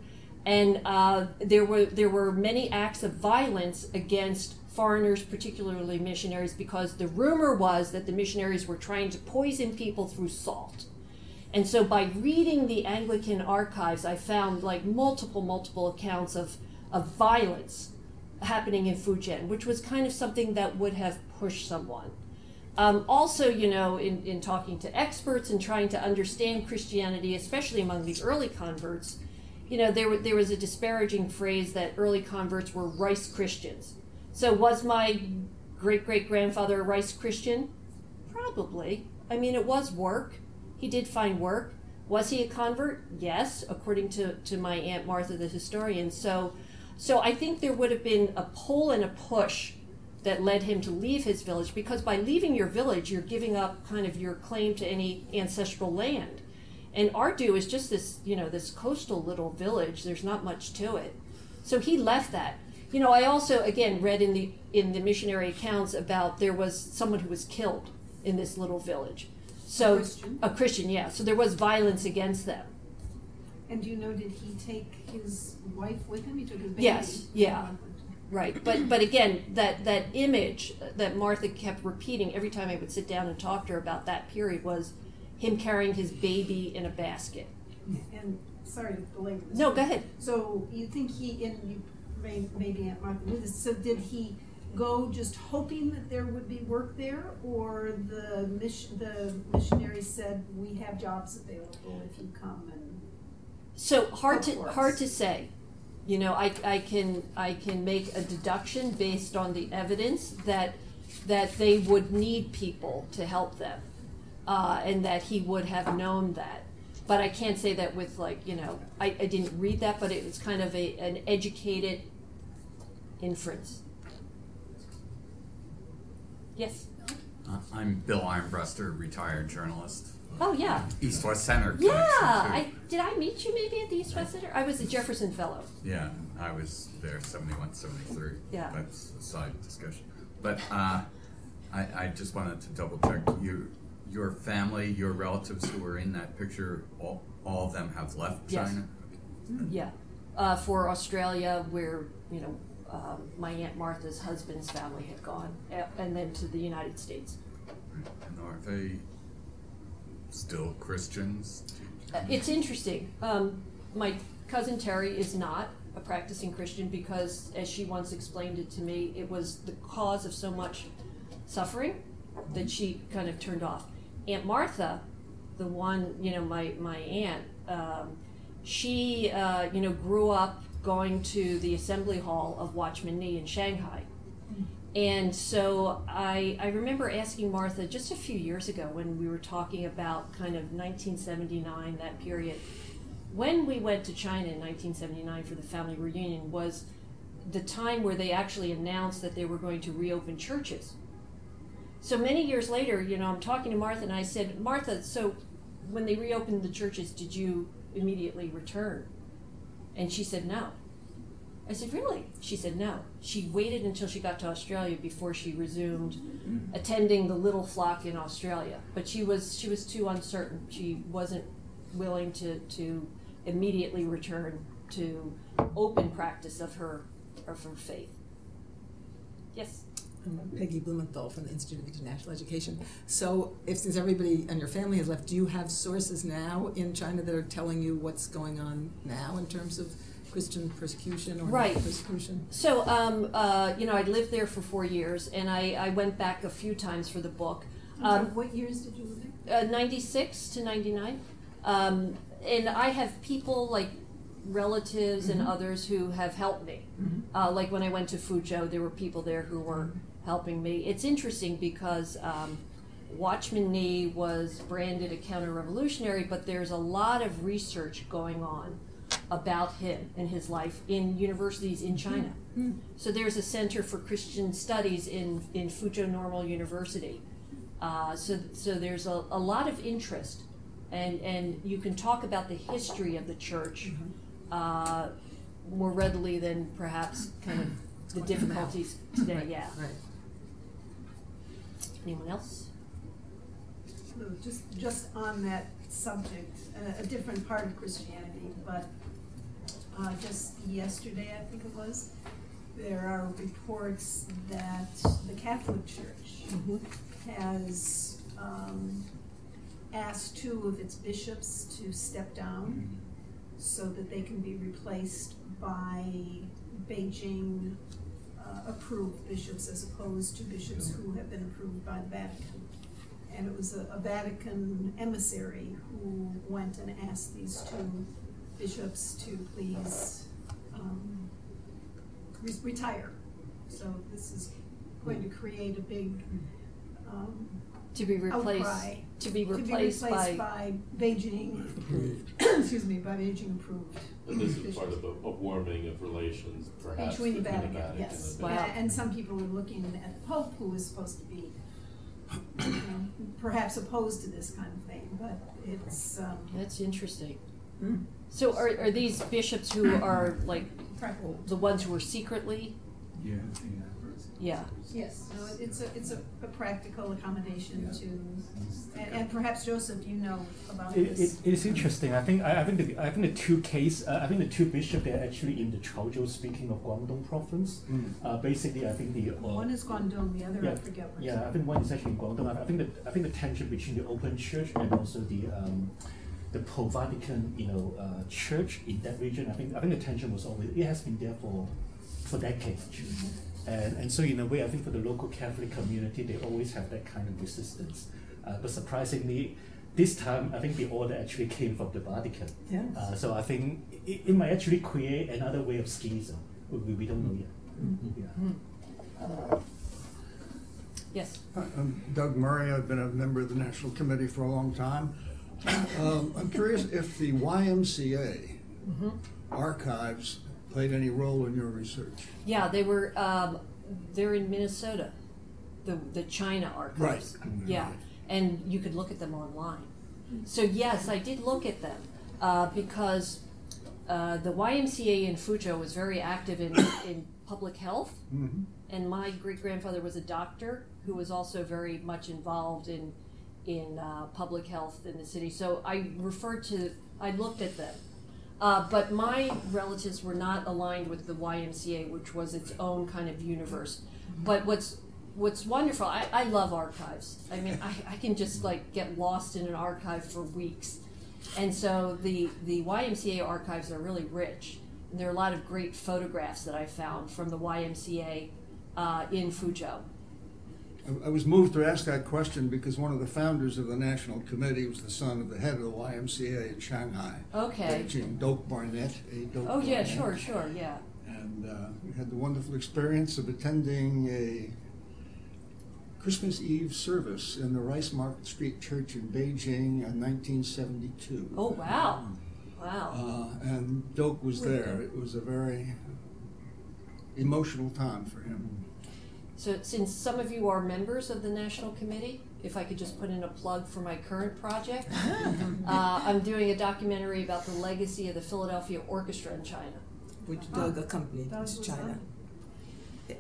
and uh, there were there were many acts of violence against foreigners, particularly missionaries, because the rumor was that the missionaries were trying to poison people through salt. And so by reading the Anglican archives, I found like multiple, multiple accounts of, of violence happening in Fujian, which was kind of something that would have pushed someone. Um, also, you know, in, in talking to experts and trying to understand Christianity, especially among the early converts, you know, there, there was a disparaging phrase that early converts were rice Christians. So, was my great great grandfather a rice Christian? Probably. I mean, it was work. He did find work. Was he a convert? Yes, according to, to my Aunt Martha, the historian. So, so I think there would have been a pull and a push that led him to leave his village because by leaving your village, you're giving up kind of your claim to any ancestral land. And Ardu is just this, you know, this coastal little village. There's not much to it. So he left that you know, I also again read in the in the missionary accounts about there was someone who was killed in this little village. So a Christian, a Christian yeah. So there was violence against them. And do you know, did he take his wife with him? He took his baby. Yes, yeah. Right, but but again, that that image that Martha kept repeating every time I would sit down and talk to her about that period was him carrying his baby in a basket. And sorry to belabor this. No, go ahead. So you think he, and you maybe Aunt Martha knew this. So did he go just hoping that there would be work there, or the mission the missionaries said we have jobs available if you come and so hard to hard to say. You know, I, I can I can make a deduction based on the evidence that that they would need people to help them, uh, and that he would have known that. But I can't say that with like you know I, I didn't read that, but it was kind of a an educated inference. Yes. Uh, I'm Bill Armbruster, retired journalist. Oh yeah. East West Center. Yeah. I did I meet you maybe at the East West Center? I was a Jefferson Fellow. Yeah, I was there 71, 73. Yeah. That's a side discussion. But uh, I, I just wanted to double check. You, your family, your relatives who were in that picture, all, all of them have left China. Yes. China? Yeah. Uh, for Australia, where you know um, my aunt Martha's husband's family had gone, and then to the United States. And are they still Christians? Uh, it's interesting. Um, my cousin Terry is not a practicing Christian because, as she once explained it to me, it was the cause of so much suffering that she kind of turned off. Aunt Martha the one, you know, my, my aunt, um, she, uh, you know, grew up going to the assembly hall of Watchman Nee in Shanghai. Hmm. And so I, I remember asking Martha just a few years ago when we were talking about kind of 1979, that period. When we went to China in 1979 for the family reunion was the time where they actually announced that they were going to reopen churches. So many years later, you know, I'm talking to Martha and I said, Martha, so when they reopened the churches, did you immediately return? And she said, no. I said, really? She said, no. She waited until she got to Australia before she resumed mm-hmm. attending the little flock in Australia. But she was she was too uncertain. She wasn't willing to, to immediately return to open practice of her of her faith. Yes. I'm Peggy Blumenthal from the Institute of International Education. So, if since everybody and your family has left, do you have sources now in China that are telling you what's going on now in terms of Christian persecution or Right. persecution? So, um, uh, you know, I lived there for four years, and I, I went back a few times for the book. Um, what years did you live there? uh, 96 to 99. Um, and I have people like relatives and others who have helped me. Uh, like when I went to Fuzhou, there were people there who were helping me. It's interesting because um, Watchman Nee was branded a counter revolutionary, but there's a lot of research going on about him and his life in universities in China. So there's a Center for Christian Studies in, in Fuzhou Normal University. Uh, so, so there's a, a lot of interest, and, and you can talk about the history of the church uh, more readily than perhaps kind of the going on now. difficulties today. Yeah. Right. Anyone else? No, just, just on that subject, a, a different part of Christianity, but, uh, just yesterday, I think it was, there are reports that the Catholic Church has, um, asked two of its bishops to step down so that they can be replaced by Beijing, uh, approved bishops as opposed to bishops who have been approved by the Vatican. And it was a, a Vatican emissary who went and asked these two bishops to please, um, re- retire. So this is going to create a big, um, To be replaced. outcry. To be To be replaced, replaced by. by Beijing, excuse me, by Beijing approved. And this is part of a, a warming of relations, perhaps, Between between the the Vatican, Vatican yes. and Wow. And, and some people are looking at the Pope, who is supposed to be, you know, perhaps opposed to this kind of thing, but it's, um, That's interesting. Hmm. So are, are these bishops who are like the ones who are secretly? Yeah, Yeah. Yes, no, it's a, it's a, a practical accommodation to, and, and perhaps Joseph, you know about It, it, this. it is interesting. I think I, I think the I think the two case uh, I think the two bishops they're actually in the Chaozhou speaking of Guangdong province. Uh, basically, I think the uh, One is Guangdong, the other I yeah, forget where. yeah I think one is actually in Guangdong. I I think the I think the tension between the open church and also the um, the pro Vatican you know uh, church in that region. I think I think the tension was always it has been there for for decades actually. And, and so in a way, I think for the local Catholic community, they always have that kind of resistance. Uh, but surprisingly, this time I think the order actually came from the Vatican. Yes. Uh, so I think it, it might actually create another way of schism. We, we, we don't know yet. Yeah. Yes. Hi, I'm Doug Murray. I've been a member of the National Committee for a long time. Um, I'm curious if the YMCA archives played any role in your research. Yeah, they were. Um, they're in Minnesota, the the China archives. Right. Yeah, and you could look at them online. So yes, I did look at them uh, because uh, the YMCA in Fuzhou was very active in in public health, Mm-hmm. and my great grandfather was a doctor who was also very much involved in in uh, public health in the city. So I referred to, I looked at them. Uh, but my relatives were not aligned with the YMCA, which was its own kind of universe. But what's what's wonderful, I, I love archives. I mean, I, I can just like get lost in an archive for weeks. And so the, the YMCA archives are really rich. And there are a lot of great photographs that I found from the YMCA uh, in Fuzhou. I- was moved to ask that question because one of the founders of the National Committee was the son of the head of the YMCA in Shanghai. Okay. Beijing, Doak Barnett, A. Doak Oh, yeah, Barnett. sure, sure, yeah. And uh, we had the wonderful experience of attending a Christmas Eve service in the Rice Market Street Church in Beijing in 1972. Oh, wow. Wow. Uh, and Doak was there. It was a very emotional time for him. So since some of you are members of the National Committee, if I could just put in a plug for my current project, uh, I'm doing a documentary about the legacy of the Philadelphia Orchestra in China. Which Doug accompanied Doug to China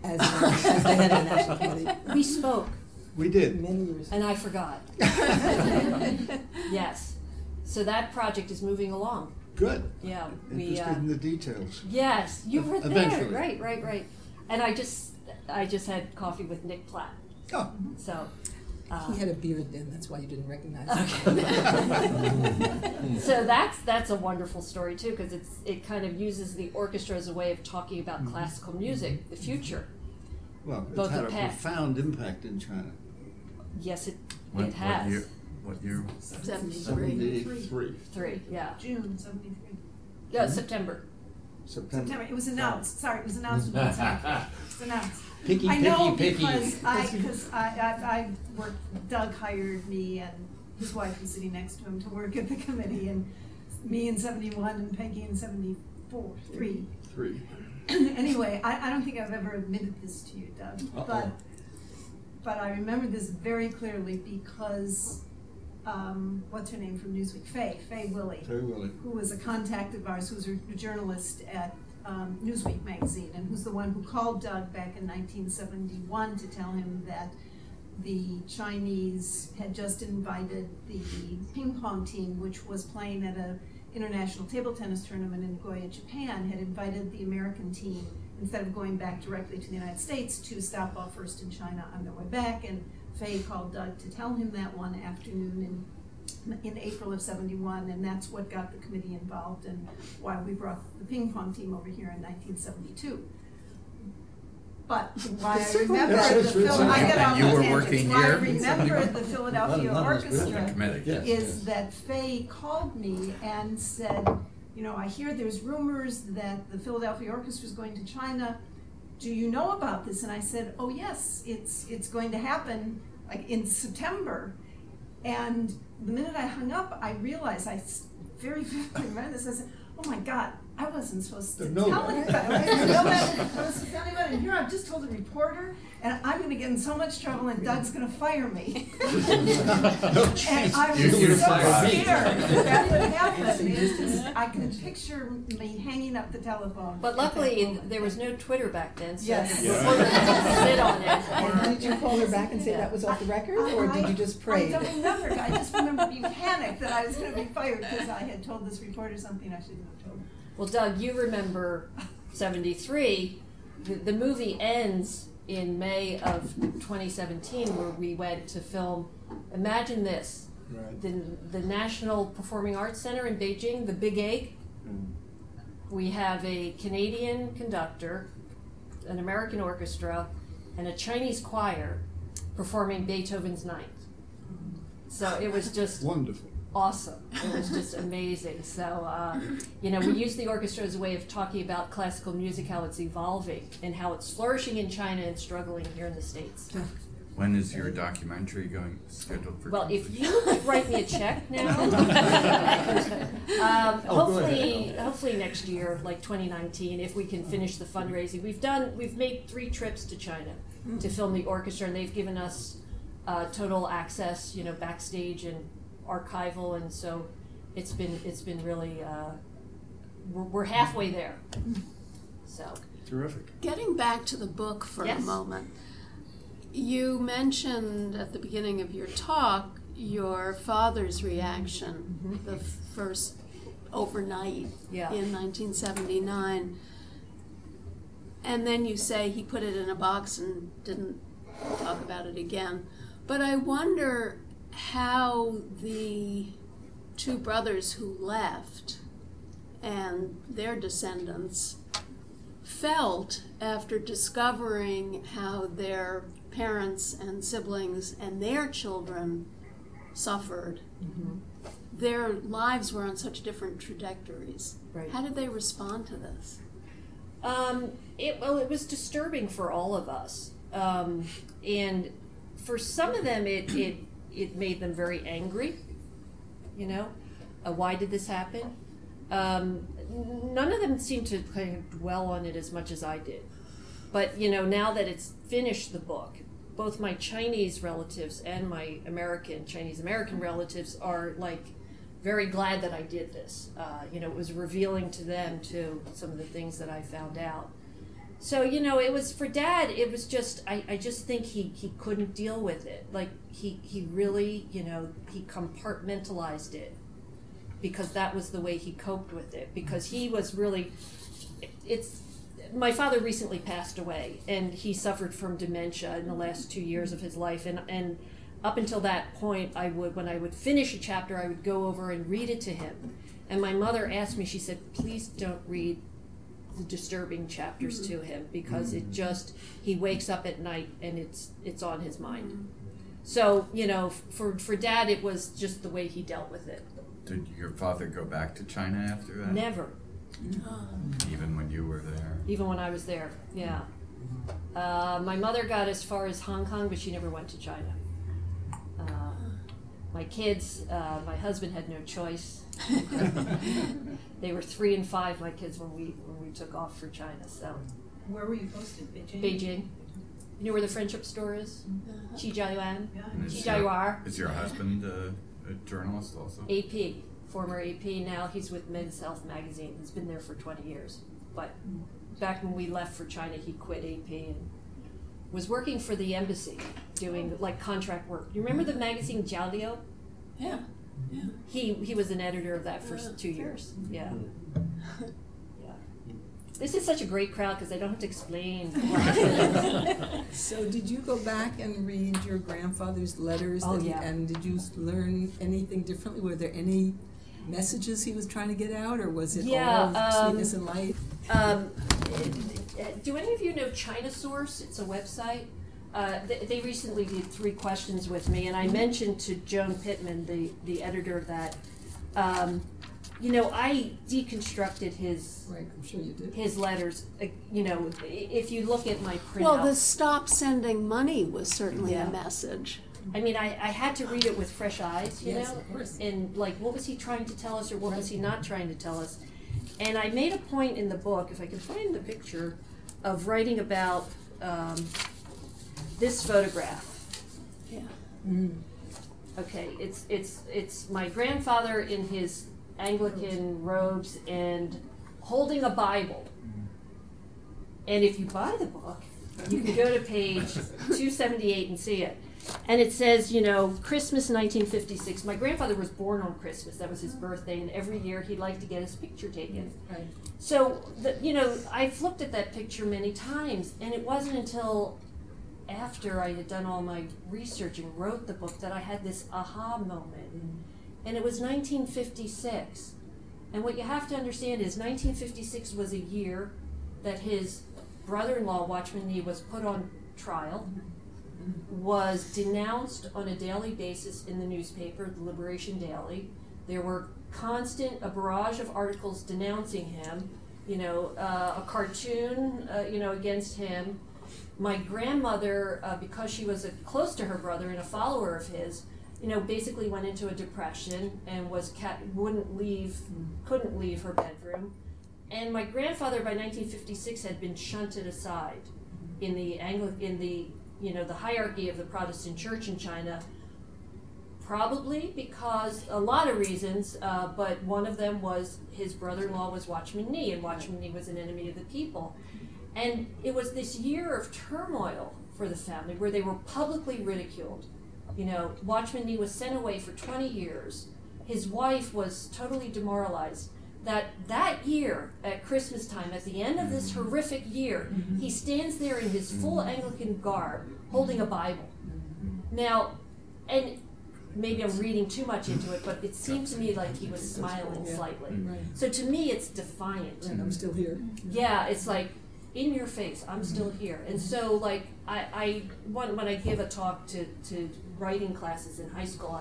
as, as the head of the National Committee We spoke, We did. many years ago. and I forgot. Yes. So that project is moving along. Good. Yeah, we. Interested Uh, in the details. yes, you were there. Eventually. Right, right, right. And I just, I just had coffee with Nick Platt. Oh, So. Uh, He had a beard then, that's why you didn't recognize him. so that's that's a wonderful story too because it's it kind of uses the orchestra as a way of talking about Mm-hmm. classical music, the future. well, it's Both had the a past. profound impact in China. Yes, it What, it has what year? What year? Seventy-three. Three. three. Yeah, June seventy-three. yeah, September. September. September, it was announced, sorry, it was announced. when it was announced. It was. Picky, I know picky, picky. because I, because I, I, I worked, Doug hired me and his wife was sitting next to him to work at the committee and me in seventy-one and Peggy in seventy-four, three. Three. Anyway, I, I don't think I've ever admitted this to you, Doug, but, Uh-oh. but I remember this very clearly because, um, what's her name from Newsweek, Faye, Faye Willie Terry Willie. who was a contact of ours, who's a journalist at um, Newsweek magazine, and who's the one who called Doug back in 1971 to tell him that the Chinese had just invited the ping pong team, which was playing at an international table tennis tournament in Nagoya, Japan, had invited the American team instead of going back directly to the United States to stop off first in China on their way back. And Faye called Doug to tell him that one afternoon in in April of seventy-one, and that's what got the committee involved and why we brought the ping pong team over here in nineteen seventy-two. But why I remember Yes, the yes, Phil, yes. I get And you on were tangents. working Why I here? remember the Philadelphia None- none of this Orchestra Committee. Yes. is that Faye called me and said, you know, I hear there's rumors that the Philadelphia Orchestra is going to China. Do you know about this? And I said, oh yes, it's it's going to happen like in September. And the minute I hung up, I realized I very vividly remember this. I said, oh my God, I wasn't supposed to To know tell that. anybody. I that. I wasn't supposed to tell anybody. And here I've just told a reporter, and I'm going to get in so much trouble, and Doug's going to fire me. And I was You- you're so fired. scared that that would happen. Just, I could picture me hanging up the telephone. But luckily, there was no Twitter back then, so Yes. the reporter didn't sit on it. And did you call her back and say that was off the record, or did you just pray? I don't remember. I just remember being panicked that I was going to be fired because I had told this reporter something I shouldn't have told. Well, Doug, you remember '73. The, the movie ends in May of 2017, where we went to film. Imagine this: Right. the the National Performing Arts Center in Beijing, the Big Egg. Mm. We have a Canadian conductor, an American orchestra, and a Chinese choir performing Beethoven's Ninth. So it was just Wonderful. Awesome. It was just amazing. So, uh, you know, we use the orchestra as a way of talking about classical music, how it's evolving, and how it's flourishing in China and struggling here in the States. When is your documentary going scheduled for? Well, if you write me a check now, um, hopefully, hopefully next year, like 2019, if we can finish the fundraising. We've done, we've made three trips to China to film the orchestra, and they've given us uh, total access, you know, backstage and archival, and so it's been it's been really uh, we're, we're halfway there. So Terrific. Getting back to the book for Yes. a moment, you mentioned at the beginning of your talk your father's reaction the first overnight Yeah. in 1979. And then you say he put it in a box and didn't talk about it again. But I wonder how the two brothers who left and their descendants felt after discovering how their parents and siblings and their children suffered. Their lives were on such different trajectories. Right. How did they respond to this? Um, it, well, it was disturbing for all of us, um, and for some of them, it it it made them very angry. You know, uh, why did this happen? Um, none of them seemed to kind of dwell on it as much as I did. But you know, now that it's finished, the book, both my Chinese relatives and my American Chinese American relatives are like very glad that I did this. Uh, you know, it was revealing to them too some of the things that I found out. So you know, it was for Dad. It was just I, I just think he he couldn't deal with it. Like he he really you know he compartmentalized it because that was the way he coped with it. Because he was really it's my father recently passed away and he suffered from dementia in the last two years of his life and and up until that point i would when i would finish a chapter i would go over and read it to him and my mother asked me she said please don't read disturbing chapters to him because it just he wakes up at night and it's it's on his mind so you know for for dad it was just the way he dealt with it Did your father go back to China after that? never Even when you were there? even when I was there. Yeah. Uh, my mother got as far as Hong Kong, but she never went to China. Uh, my kids, uh, my husband had no choice. they were three and five, my kids, when we when we took off for China. So Where were you posted? Beijing? Beijing. You know where the friendship store is? Uh-huh. Qijiayuan. Yeah. And is Qijiayuan. your- Is your husband a, a journalist also? AP, former AP. Now he's with Men's Health magazine. He's been there for 20 years. But back when we left for China, he quit AP and was working for the embassy doing oh. like contract work. You remember the magazine Jiaoliu? Yeah. Yeah. He he was an editor of that for s- two years. Yeah. Mm-hmm. Yeah. This is such a great crowd because I don't have to explain. So did you go back and read your grandfather's letters? Oh, that he- yeah. And did you learn anything differently? Were there any messages he was trying to get out, or was it Yeah, all um, sweetness and light? Um, uh, do any of you know China Source? It's a website. Uh, they, they recently did three questions with me, and I mentioned to Joann Pittman, the, the editor, of that um, you know I deconstructed his Right, I'm sure you did. his letters. Uh, you know, if you look at my printouts, Well, the stop sending money was certainly Yeah. a message. I mean, I, I had to read it with fresh eyes, you Yes, know, of course. and like, what was he trying to tell us, or what was he not trying to tell us? And I made a point in the book, if I can find the picture, of writing about um, this photograph. Yeah. Okay, it's it's it's my grandfather in his Anglican robes and holding a Bible. And if you buy the book, you can go to page 278 and see it. And it says, you know, Christmas 1956. My grandfather was born on Christmas. That was his birthday, and every year he liked to get his picture taken. Right. So, the, you know, I've looked at that picture many times, and it wasn't until after I had done all my research and wrote the book that I had this aha moment. Mm-hmm. And it was 1956. And what you have to understand is 1956 was a year that his brother in law, Watchman Nee, was put on trial, was denounced on a daily basis in the newspaper, the Liberation Daily. There were constant, a barrage of articles denouncing him, you know, uh, a cartoon, uh, you know, against him. My grandmother, uh, because she was a, close to her brother and a follower of his, you know, basically went into a depression and was cat wouldn't leave, couldn't leave her bedroom. And my grandfather, by 1956, had been shunted aside in the Angli- in the you know the hierarchy of the Protestant Church in China. Probably because a lot of reasons, uh, but one of them was his brother-in-law was Watchman Nee, and Watchman Nee was an enemy of the people. And it was this year of turmoil for the family where they were publicly ridiculed. You know, Watchman Nee was sent away for 20 years. His wife was totally demoralized. That that year at Christmas time, at the end of this mm-hmm. horrific year, mm-hmm. he stands there in his full mm-hmm. Anglican garb, holding a Bible. Now, and maybe I'm reading too much into it, but it seemed to me like he was smiling Yeah. slightly. Right. So to me, it's defiant. Right, I'm still here. Yeah, it's like in your face, I'm still here. And so, like, I, I when, when I give a talk to, to writing classes in high school,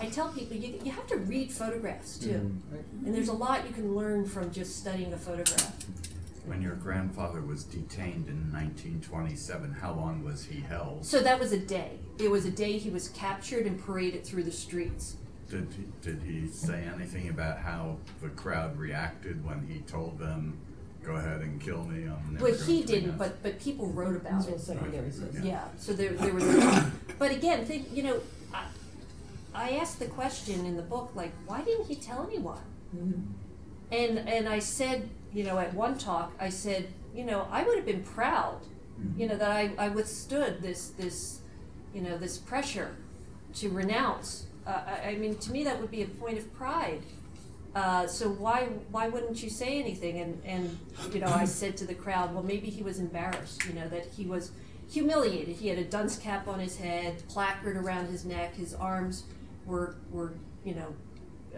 I, I tell people you, you have to read photographs too. Mm-hmm. And there's a lot you can learn from just studying a photograph. When your grandfather was detained in 1927, how long was he held? So that was a day. It was a day he was captured and paraded through the streets. Did he, did he say anything about how the crowd reacted when he told them, "Go ahead and kill me"? I'm never Well, he to didn't, announce but but people wrote about it. secondary sources. Yeah, so there, there was, a- but again, think, you know, I, I asked the question in the book, like, why didn't he tell anyone? And, and I said, you know, at one talk, I said, you know, I would have been proud, you know, that I, I withstood this, this, you know, this pressure to renounce. Uh, I, I mean, to me, that would be a point of pride. Uh, so why why wouldn't you say anything? And and you know, I said to the crowd, well, maybe he was embarrassed. You know, that he was humiliated. He had a dunce cap on his head, placard around his neck. His arms were were you know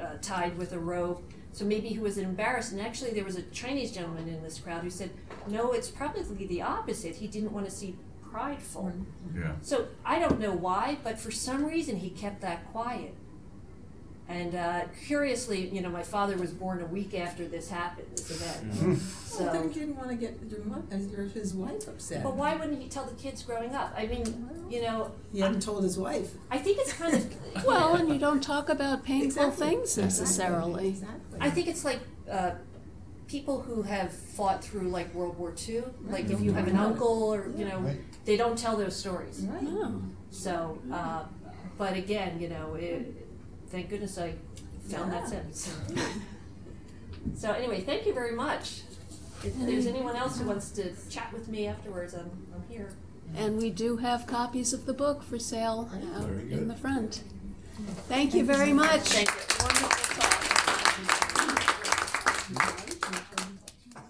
uh, tied with a rope. So maybe he was embarrassed. And actually, there was a Chinese gentleman in this crowd who said, no, it's probably the opposite. He didn't want to seem prideful. Yeah. So I don't know why, but for some reason he kept that quiet. And uh, curiously, you know, my father was born a week after this happened, this event. Well, then So, you didn't want to get your mo- uh, his wife upset. but why wouldn't he tell the kids growing up? I mean, you know, He hadn't told his wife. I think it's kind of Well, and you don't talk about painful Exactly. things necessarily. Exactly. I think it's like uh, people who have fought through like World War II. Like if you have an uncle or you know, Right. they don't tell those stories. Right. No. So, uh, but again, you know, it, thank goodness I found that Yeah. sentence. so anyway, thank you very much. If there's anyone else who wants to chat with me afterwards, I'm, I'm here. And we do have copies of the book for sale out in the front. Thank you very much. Thank you. Wonderful talk.